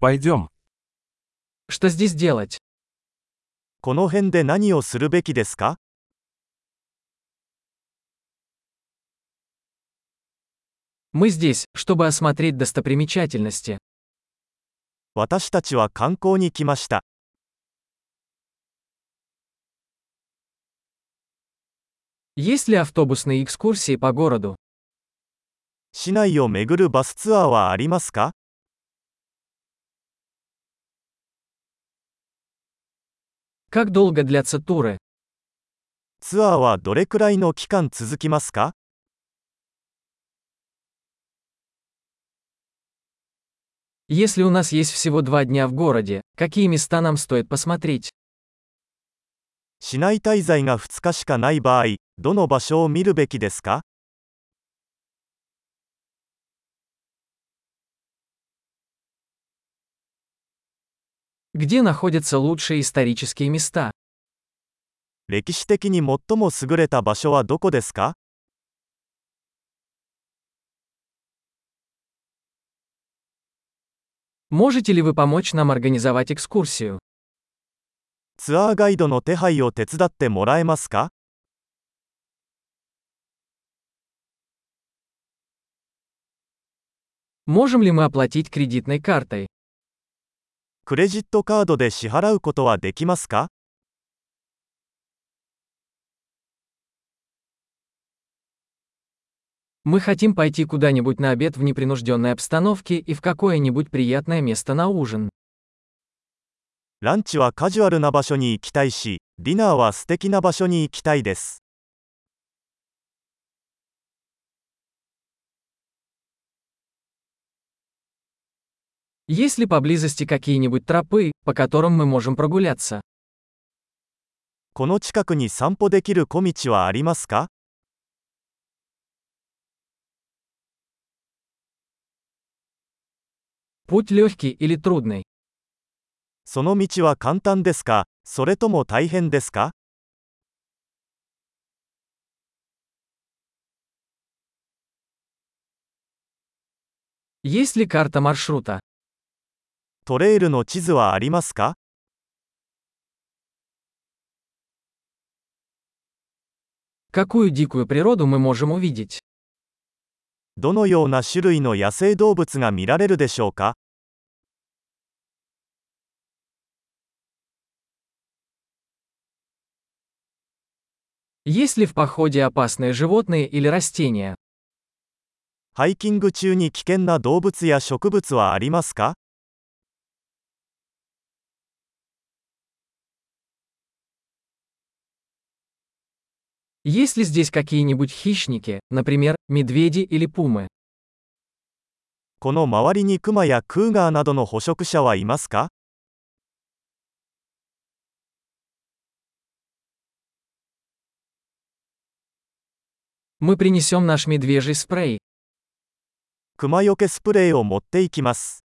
Пойдем. Что здесь делать? この辺で何をするべきですか Мы здесь, чтобы осмотреть достопримечательности. 私たちは観光に来ました。 Есть ли автобусные экскурсии по городу? 市内を巡るバスツアーはありますか Как долго длятся туры? ツアーはどれくらいの期間続きますか Если у нас есть всего два дня в городе, какие места нам стоит посмотреть? 市内滞在が2日しかない場合、どの場所を見るべきですか Где находятся лучшие исторические места? 歴史的に最も優れた場所はどこですか Можете ли вы помочь нам организовать экскурсию? ツアーガイドの手配を手伝ってもらえますか Можем ли мы оплатить кредитной картой? クレジットカードで支払うことはできますか Мы хотим пойти куда-нибудь на обед в непринужденной обстановке и в какое-нибудь приятное место на ужин. ランチはカジュアルな場所に行きたいし、ディナーは素敵な場所に行きたいです。 Есть ли поблизости какие-нибудь тропы, по которым мы можем прогуляться? この近くに散歩できる小道はありますか Путь легкий или трудный? その道は簡単ですかそれとも大変ですか Есть ли карта маршрута? トレイルの地図はありますか Какую дикую природу мы можем увидеть? どのような種類の野生動物が見られるでしょうか Есть ли в походе опасные животные или растения? ハイキング中に危険な動物や植物はありますか Есть ли здесь какие-нибудь хищники, например, медведи или пумы? この周りにクマやクーガーなどの捕食者はいますか Мы принесем наш медвежий спрей. クマよけスプレーを持っていきます。